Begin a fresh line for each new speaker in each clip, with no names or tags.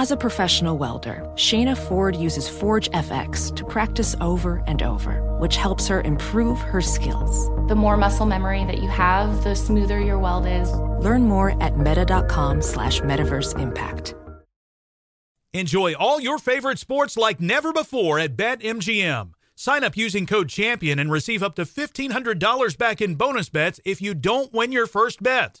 As a professional welder, Shayna Ford uses Forge FX to practice over and over, which helps her improve her skills.
The more muscle memory that you have, the smoother your weld is.
Learn more at meta.com slash metaverse impact.
Enjoy all your favorite sports like never before at BetMGM. Sign up using code CHAMPION and receive up to $1,500 back in bonus bets if you don't win your first bet.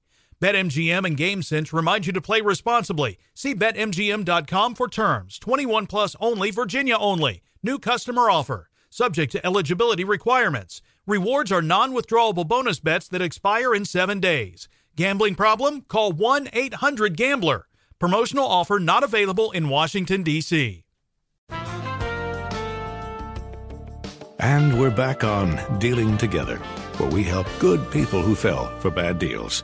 BetMGM and GameSense remind you to play responsibly. See BetMGM.com for terms. 21 plus only, Virginia only. New customer offer. Subject to eligibility requirements. Rewards are non withdrawable bonus bets that expire in seven days. Gambling problem? Call 1 800 Gambler. Promotional offer not available in Washington, D.C.
And we're back on Dealing Together, where we help good people who fell for bad deals.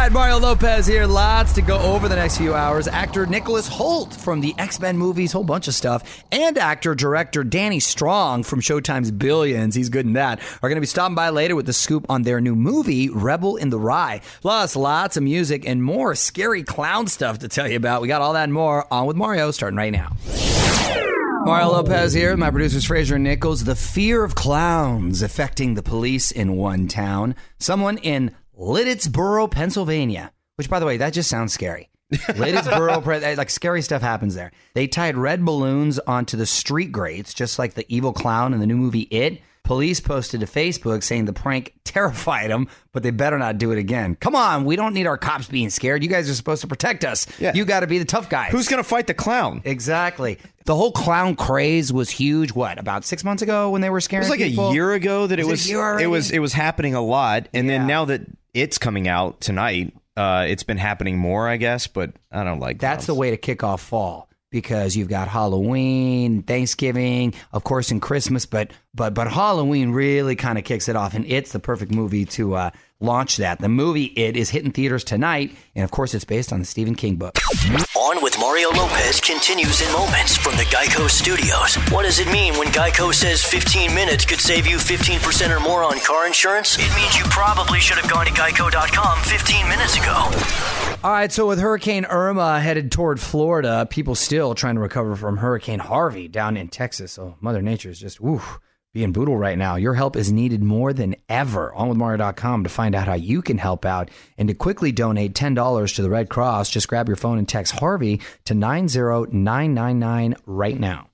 Right, Mario Lopez here. Lots to go over the next few hours. Actor Nicholas Hoult from the X Men movies, whole bunch of stuff, and actor director Danny Strong from Showtime's Billions. He's good in that. Are going to be stopping by later with the scoop on their new movie, Rebel in the Rye. Plus, lots of music and more scary clown stuff to tell you about. We got all that and more on with Mario starting right now. Mario Lopez here. My producers Fraser and Nichols. The fear of clowns affecting the police in one town. Someone in Liddittsboro, Pennsylvania. Which, by the way, that just sounds scary. Liddittsboro, like scary stuff happens there. They tied red balloons onto the street grates, just like the evil clown in the new movie It. Police posted to Facebook saying the prank terrified them, but they better not do it again. Come on, we don't need our cops being scared. You guys are supposed to protect us. Yeah. You got to be the tough guys.
Who's going to fight the clown?
Exactly. The whole clown craze was huge. What about six months ago when they were scaring?
It was like
people?
a year ago that
was
it was. It, it was. It was happening a lot, and yeah. then now that it's coming out tonight. Uh, it's been happening more, I guess, but I don't like.
That's the way to kick off fall because you've got Halloween, Thanksgiving, of course, and Christmas. But but but Halloween really kind of kicks it off, and it's the perfect movie to uh, launch that. The movie It is hitting theaters tonight, and of course, it's based on the Stephen King book.
On with Mario Lopez continues in moments from the Geico Studios. What does it mean when Geico says 15 minutes could save you 15% or more on car insurance? It means you probably should have gone to geico.com 15 minutes ago.
All right, so with Hurricane Irma headed toward Florida, people still trying to recover from Hurricane Harvey down in Texas. So Mother Nature is just, oof being brutal right now. Your help is needed more than ever. OnWithMario.com to find out how you can help out and to quickly donate $10 to the Red Cross. Just grab your phone and text Harvey to 90999 right now.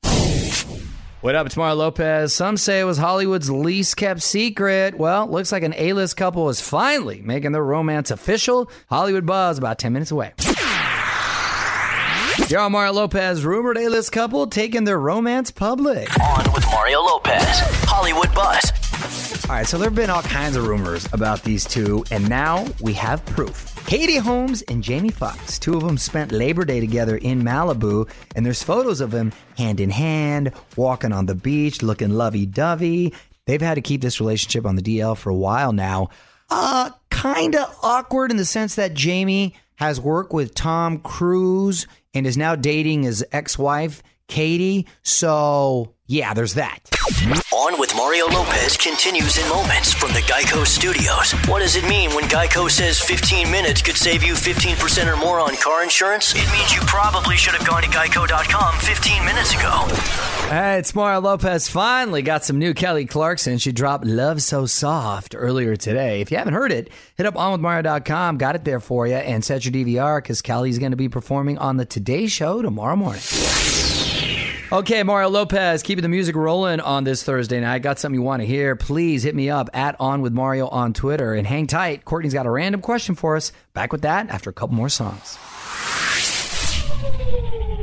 What up? It's Mario Lopez. Some say it was Hollywood's least kept secret. Well, looks like an A-list couple is finally making their romance official. Hollywood Buzz about 10 minutes away. Yo, Mario Lopez, rumored A-list couple taking their romance public.
On with Mario Lopez, Hollywood Buzz.
All right, so there have been all kinds of rumors about these two, and now we have proof. Katie Holmes and Jamie Foxx, two of them spent Labor Day together in Malibu, and there's photos of them hand in hand, walking on the beach, looking lovey-dovey. They've had to keep this relationship on the DL for a while now. Uh, kind of awkward in the sense that Jamie has worked with Tom Cruise and is now dating his ex wife, Katie. So, yeah, there's that.
On with Mario Lopez continues in moments from the Geico Studios. What does it mean when Geico says 15 minutes could save you 15% or more on car insurance? It means you probably should have gone to geico.com 15 minutes ago.
Hey, it's Mario Lopez. Finally got some new Kelly Clarkson. She dropped Love So Soft earlier today. If you haven't heard it, hit up onwithmario.com. Got it there for you. And set your DVR because Kelly's going to be performing on the Today Show tomorrow morning. Okay, Mario Lopez, keeping the music rolling on this Thursday night. Got something you want to hear? Please hit me up at On With Mario on Twitter and hang tight. Courtney's got a random question for us. Back with that after a couple more songs.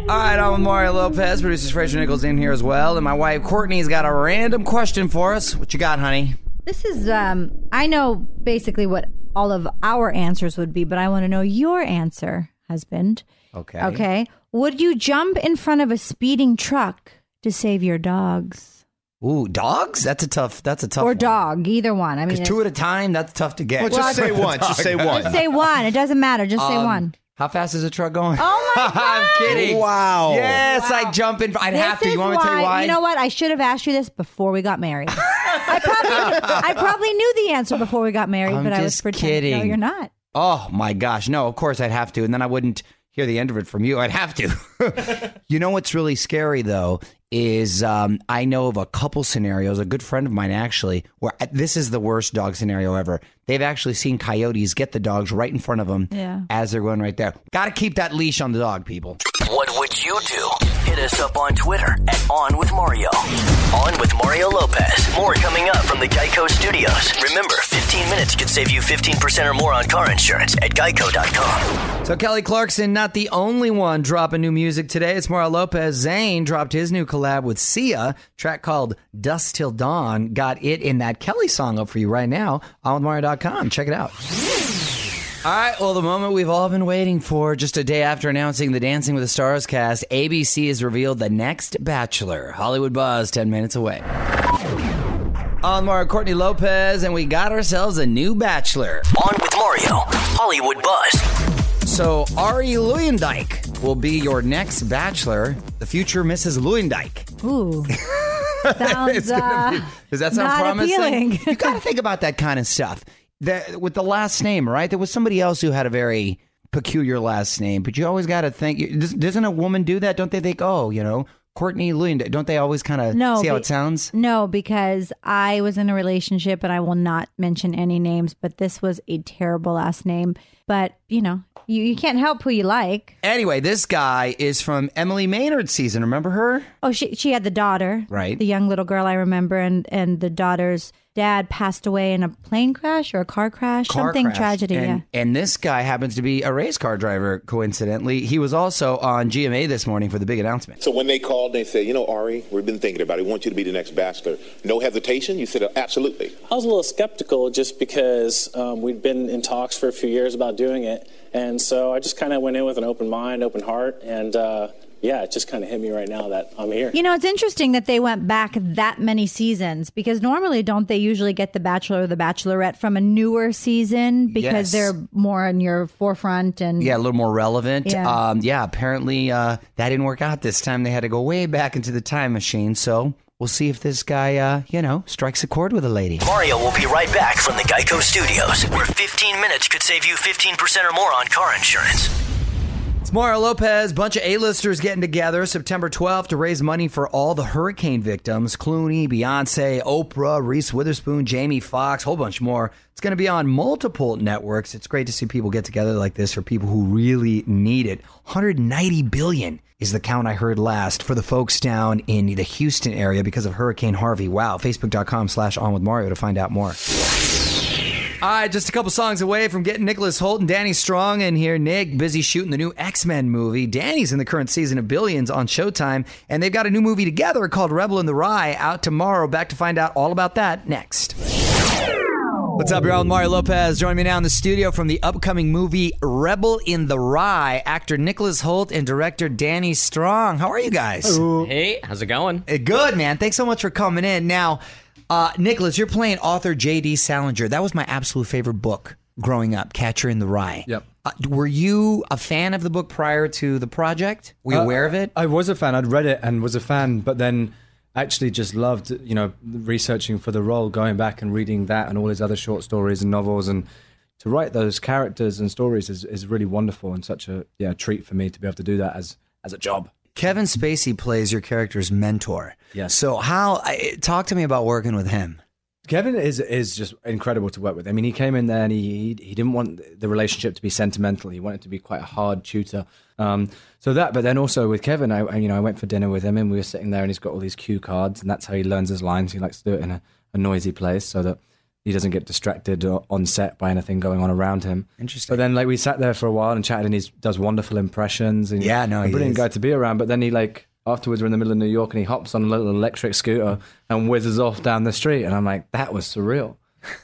All right, I'm with Mario Lopez. Producer Fraser Nichols in here as well, and my wife Courtney's got a random question for us. What you got, honey?
This is, um, I know basically what all of our answers would be, but I want to know your answer, husband.
Okay.
Okay. Would you jump in front of a speeding truck to save your dogs?
Ooh, dogs? That's a tough. That's a tough.
or
one.
dog, either one. I mean,
Because two at a time, that's tough to get.
Well, just say one. Just say one.
just say one. It doesn't matter. Just say
Um,
one.
How fast is the truck going?
Oh my
I'm kidding.
Wow.
Yes,
Wow.
I jump in. I'd
This
have to. You want me to tell you why?
You know what? I should have asked you this before we got married. I probably, I probably knew the answer before we got married,
I'm
but I was
just
pretending. No, you're not.
Oh my gosh, no! Of course I'd have to, and then I wouldn't hear the end of it from you. I'd have to. you know what's really scary though is um, I know of a couple scenarios. A good friend of mine actually, where this is the worst dog scenario ever. They've actually seen coyotes get the dogs right in front of them
Yeah.
as they're going right there. Got to keep that leash on the dog, people.
What would you do? Hit us up on Twitter at On With Mario. On with Mario Lopez. More coming up from the Geico Studios. Remember, 15 minutes could save you 15% or more on car insurance at geico.com.
So Kelly Clarkson, not the only one dropping new music today. It's Mario Lopez. Zayn dropped his new collab with Sia, track called Dusk Till Dawn. Got it in that Kelly song up for you right now on Mario.com. Check it out. All right, well, the moment we've all been waiting for, just a day after announcing the Dancing with the Stars cast, ABC has revealed the next Bachelor. Hollywood Buzz, 10 minutes away. On Mario Courtney Lopez, and we got ourselves a new Bachelor.
On with Mario. Hollywood Buzz.
So Arie Luyendyk will be your next bachelor, the future Mrs. Luyendyk.
Ooh. Sounds,
It's gonna
uh,
be- Does that sound
not
promising?
appealing.
you got to think about that kind of stuff. The, with the last name, right? There was somebody else who had a very peculiar last name, but you always got to think. does- Doesn't a woman do that? Don't they think, oh, you know, Courtney Luyendyk? Don't they always kind of
No,
see how
be-
it sounds?
No, because I was in a relationship and I will not mention any names, but this was a terrible last name. But, you know, you, you can't help who you like.
Anyway, this guy is from Emily Maynard's season. Remember her?
Oh, she she had the daughter,
Right.
The young little girl I remember, and and the daughter's dad passed away in a plane crash or a car crash,
car
something
crash.
tragedy.
And,
yeah.
and this guy happens to be a race car driver, coincidentally. He was also on GMA this morning for the big announcement.
So when they called, they said, you know, Arie, we've been thinking about it. We want you to be the next bachelor. No hesitation? You said, absolutely.
I was a little skeptical just because um, we'd been in talks for a few years about doing it. And so I just kind of went in with an open mind, open heart. And uh, yeah, it just kind of hit me right now that I'm here.
You know, it's interesting that they went back that many seasons because normally don't they usually get the Bachelor or the Bachelorette from a newer season because
Yes.
they're more in your forefront and
Yeah, a little more relevant.
Yeah.
Um, yeah, apparently uh, that didn't work out this time. They had to go way back into the time machine. So we'll see if this guy, uh, you know, strikes a chord with a lady.
Mario will be right back from the Geico Studios, where 15 minutes could save you 15% or more on car insurance.
It's Mario Lopez, bunch of A-listers getting together September 12th to raise money for all the hurricane victims. Clooney, Beyonce, Oprah, Reese Witherspoon, Jamie Foxx, whole bunch more. It's going to be on multiple networks. It's great to see people get together like this for people who really need it. 190 billion is the count I heard last for the folks down in the Houston area because of Hurricane Harvey. Wow. Facebook.com slash on with Mario to find out more. All right, just a couple songs away from getting Nicholas Hoult and Danny Strong in here. Nick, busy shooting the new X Men movie. Danny's in the current season of Billions on Showtime, and they've got a new movie together called Rebel in the Rye out tomorrow. Back to find out all about that next. What's up, y'all? Mario Lopez. Join me now in the studio from the upcoming movie Rebel in the Rye. Actor Nicholas Hoult and director Danny Strong. How are you guys?
Hey, how's it going?
Uh, Good, man. Thanks so much for coming in. Now, uh, Nicholas, you're playing author J.D. Salinger. That was my absolute favorite book growing up, Catcher in the Rye.
Yep.
Uh, were you a fan of the book prior to the project? Were you
Uh,
aware of it?
I was a fan. I'd read it and was a fan, but then actually just loved, you know, researching for the role, going back and reading that and all his other short stories and novels. And to write those characters and stories is, is really wonderful and such a yeah treat for me to be able to do that as as a job.
Kevin Spacey plays your character's mentor.
Yes.
So how? Talk to me about working with him.
Kevin is is just incredible to work with. I mean, he came in there and he he didn't want the relationship to be sentimental. He wanted to be quite a hard tutor. Um, so that, but then also with Kevin, I you know I went for dinner with him and we were sitting there and he's got all these cue cards and that's how he learns his lines. He likes to do it in a, a noisy place so that he doesn't get distracted on set by anything going on around him.
Interesting.
But then like we sat there for a while and chatted and he does wonderful impressions and
Yeah, no,
a
he
brilliant guy to be around. But then he like afterwards we're in the middle of New York and he hops on a little electric scooter and whizzes off down the street and I'm like that was surreal.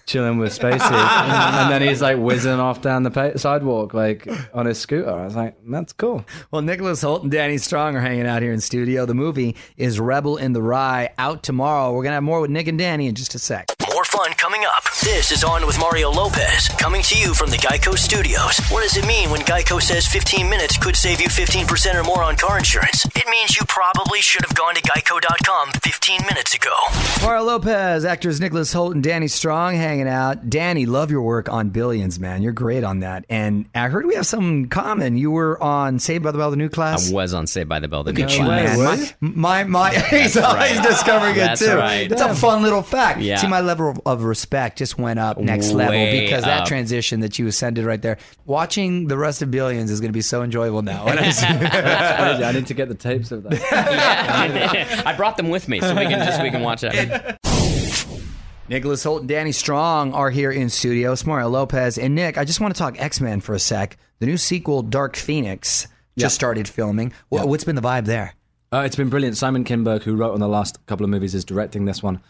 Chilling with Spacey, and then he's like whizzing off down the pa- sidewalk like on his scooter. I was like, "That's cool."
Well, Nicholas Hoult and Danny Strong are hanging out here in studio. The movie is Rebel in the Rye out tomorrow. We're gonna have more with Nick and Danny in just a sec.
More fun coming up. This is On with Mario Lopez, coming to you from the Geico Studios. What does it mean when Geico says 15 minutes could save you 15% or more on car insurance? It means you probably should have gone to geico.com 15 minutes ago.
Mario Lopez, actors Nicholas Hoult and Danny Strong hanging out. Danny, love your work on Billions, man. You're great on that. And I heard we have something in common. You were on Saved by the Bell, the new class.
I was on Saved by the Bell. The new
Look at you,
class.
man. My, my, my he's,
right.
he's discovering
That's
it too.
right.
It's a fun little fact.
Yeah.
See, my level of, of respect just went up next level
Way
because that
up.
transition that you ascended right there. Watching the rest of Billions is going to be so enjoyable now. I see-
I, need, to get the tapes of that.
I brought them with me so we can just we can watch it.
Nicholas Hoult and Danny Strong are here in studio. It's Mario Lopez and Nick. I just want to talk X Men for a sec. The new sequel, Dark Phoenix, just
Yep.
started filming. Wha- What's been the vibe there?
Uh, it's been brilliant. Simon Kinberg, who wrote on the last couple of movies, is directing this one,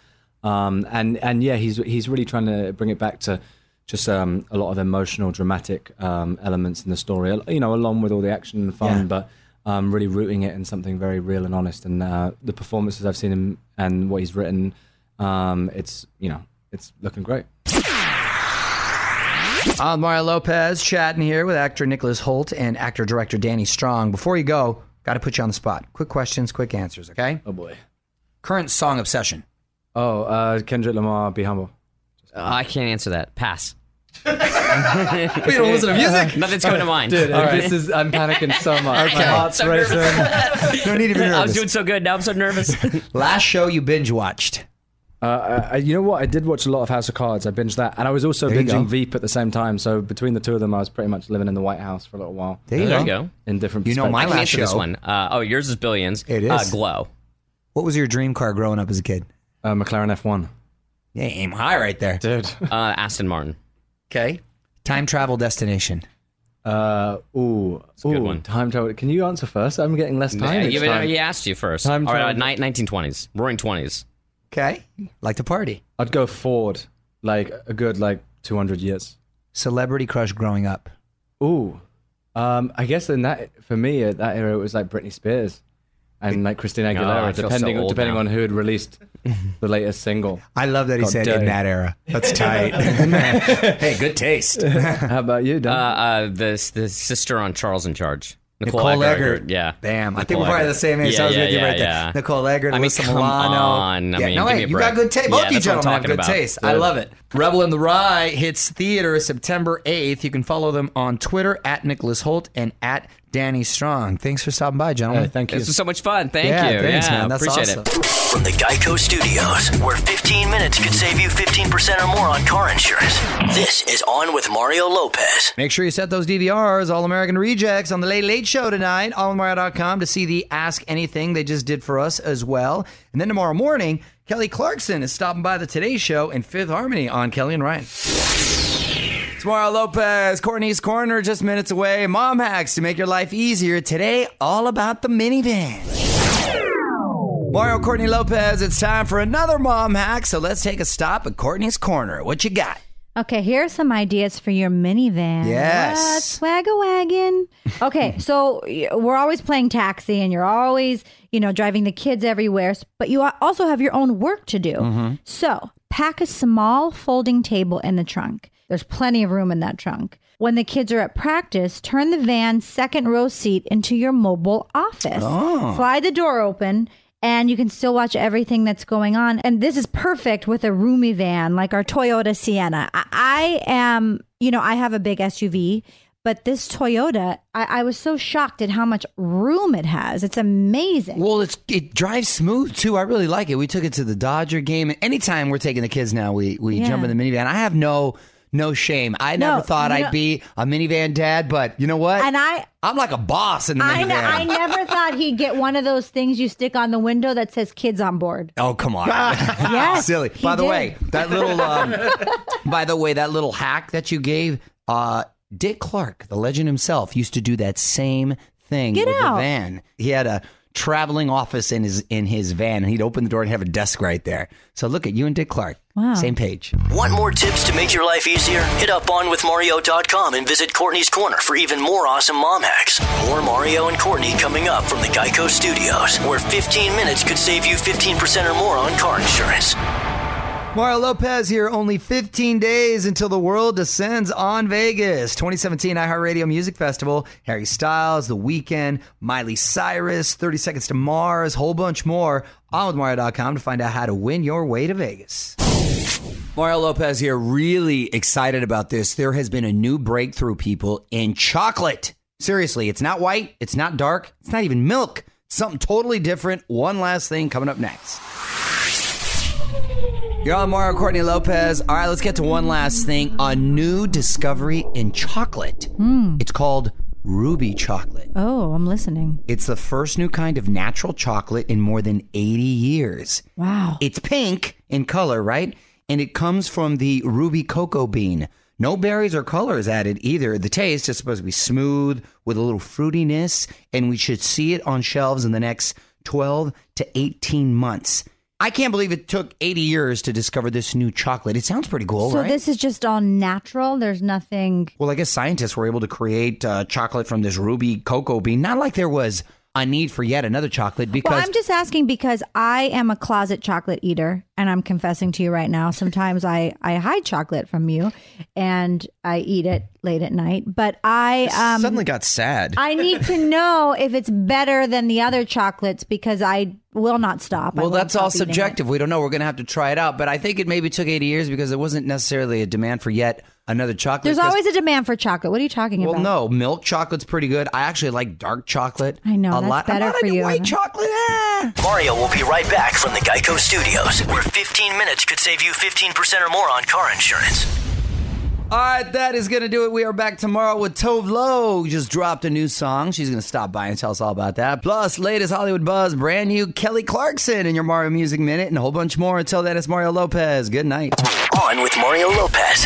um, and and yeah, he's he's really trying to bring it back to just um, a lot of emotional, dramatic um, elements in the story. You know, along with all the action and fun,
Yeah.
but um, really rooting it in something very real and honest. And uh, the performances I've seen him and what he's written, um, it's you know, it's looking great.
I'm Mario Lopez chatting here with actor Nicholas Hoult and actor director Danny Strong. Before you go, got to put you on the spot. Quick questions, quick answers, okay?
Oh boy.
Current song obsession.
Oh, uh, Kendrick Lamar, "Be Humble."
Uh, I can't answer that. Pass.
you don't listen to music?
Nothing's coming to mind.
Dude,
All right.
this is I'm panicking so much.
Okay.
My heart's
So
racing.
No need to be nervous.
I was doing so good. Now I'm so nervous.
Last show you binge watched.
Uh, I, you know what? I did watch a lot of House of Cards. I binged that, and I was also
There you
binging. Veep at the same time. So between the two of them, I was pretty much living in the White House for a little while.
There you
There
go.
you go.
In different.
You know my
I can
last
answer this
show.
one. Uh, oh, yours is billions.
It is.
Uh, Glow.
What was your dream car growing up as a kid?
Uh, McLaren F1.
Yeah, aim high right there.
Dude.
Uh, Aston Martin.
Okay. Time travel destination.
Uh, ooh,
a good
ooh,
one.
Time travel. Can you answer first? I'm getting less time.
Yeah,
each
you,
time.
he asked you first.
Time
All right, uh,
travel.
ni- 1920s. Roaring 20s.
Okay. Like to party.
I'd go Ford, like a good like 200 years.
Celebrity crush growing up.
Ooh, um, I guess in that for me at that era it was like Britney Spears and like Christina
Oh,
Aguilera,
I feel so
depending depending
now.
on who had released the latest single.
I love that he
Got
said
dirty.
in that era. That's tight. hey, good taste.
How about you,
Uh, uh, the, the sister on Charles in Charge.
Nicole Eggert.
Yeah.
Bam. I think we're probably
Eggert.
the same age.
Yeah,
I was
yeah,
with you
yeah,
right there.
yeah.
Nicole Eggert,
I mean,
Alyssa
come
Milano.
on. I
yeah,
mean,
no,
give me
wait,
a
you
break.
got good taste.
Yeah,
Both you
that's what I'm
gentlemen have good
about.
taste. I love it. Rebel in the Rye hits theater September 8th. You can follow them on Twitter at Nicholas Hoult and at Danny Strong. Thanks for stopping by, gentlemen.
Hey, thank you.
This was so much fun. Thank
Yeah,
you.
thanks,
yeah,
man. That's
appreciate
awesome.
it.
From the Geico Studios, where 15 minutes could save you 15% or more on car insurance. This is On with Mario Lopez.
Make sure you set those DVRs, All American Rejects, on the Late Late Show tonight, allmario.com to see the Ask Anything they just did for us as well. And then tomorrow morning, Kelly Clarkson is stopping by the Today Show in Fifth Harmony on Kelly and Ryan. Tomorrow Lopez, Courtney's Corner, just minutes away. Mom hacks to make your life easier. Today, all about the minivan. Mario Courtney Lopez, it's time for another mom hack. So let's take a stop at Courtney's Corner. What you got?
Okay, here are some ideas for your minivan.
Yes.
What? Swag a wagon. Okay, so we're always playing taxi and you're always, you know, driving the kids everywhere, but you also have your own work to do.
Mm-hmm.
So pack a small folding table in the trunk. There's plenty of room in that trunk. When the kids are at practice, turn the van's second row seat into your mobile office.
Oh.
Slide the door open and you can still watch everything that's going on. And this is perfect with a roomy van like our Toyota Sienna. I, I am, you know, I have a big SUV, but this Toyota, I, I was so shocked at how much room it has. It's amazing.
Well, it's it drives smooth too. I really like it. We took it to the Dodger game. Anytime we're taking the kids now, we we
Yeah.
jump in the minivan. I have no no shame. I
No,
never thought I'd
know-
be a minivan dad, but you know what?
And I,
I'm like a boss in the
I,
minivan.
I never thought he'd get one of those things you stick on the window that says kids on board.
Oh come on!
Yes,
silly. By the
did.
way, that little. Um, by the way, that little hack that you gave, uh, Dick Clark, the legend himself, used to do that same thing
Get
with
out.
the van. He had a traveling office in his in his van, and he'd open the door and have a desk right there. So look at you and Dick Clark,
Wow.
same page.
Want more tips to make your life easier? Hit up onwithmario.com and visit Courtney's Corner for even more awesome mom hacks. More Mario and Courtney coming up from the Geico Studios, where 15 minutes could save you 15% or more on car insurance.
Mario Lopez here. Only 15 days until the world descends on Vegas. 2017 iHeartRadio Music Festival. Harry Styles, The Weeknd, Miley Cyrus, 30 Seconds to Mars, whole bunch more. On with Mario.com to find out how to win your way to Vegas. Mario Lopez here. Really excited about this. There has been a new breakthrough, people, in chocolate. Seriously, it's not white, it's not dark, it's not even milk. Something totally different. One last thing coming up next. You're on Mario Courtney Lopez. All right, let's get to one last thing. A new discovery in chocolate. Hmm. It's called ruby chocolate.
Oh, I'm listening.
It's the first new kind of natural chocolate in more than 80 years.
Wow.
It's pink in color, right? And it comes from the ruby cocoa bean. No berries or colors added either. The taste is supposed to be smooth with a little fruitiness, and we should see it on shelves in the next 12 to 18 months. I can't believe it took 80 years to discover this new chocolate. It sounds pretty cool,
so
right?
this is just all natural. There's nothing.
Well, I guess scientists were able to create uh, chocolate from this ruby cocoa bean. Not like there was a need for yet another chocolate because
Well, I'm just asking because I am a closet chocolate eater, and I'm confessing to you right now. Sometimes I I hide chocolate from you, and I eat it late at night. But I um,
Suddenly got sad.
I need to know if it's better than the other chocolates because I will not stop.
Well, that's all
stop it.
subjective. We don't know. We're going to have to try it out. But I think it maybe took 80 years because there wasn't necessarily a demand for yet another chocolate.
There's
'Cause-
always a demand for chocolate. What are you talking
Well,
about?
Well, no, milk chocolate's pretty good. I actually like dark chocolate.
I know
a
that's
lot. I'm
better
not
for you.
White chocolate. eh.
Mario will be right back from the Geico Studios, where 15 minutes could save you 15% or more on car insurance.
All right, that is going to do it. We are back tomorrow with Tove Lo. who Just dropped a new song. She's going to stop by and tell us all about that. Plus, latest Hollywood buzz, brand new Kelly Clarkson in your Mario Music Minute, and a whole bunch more. Until then, it's Mario Lopez. Good night.
On with Mario Lopez.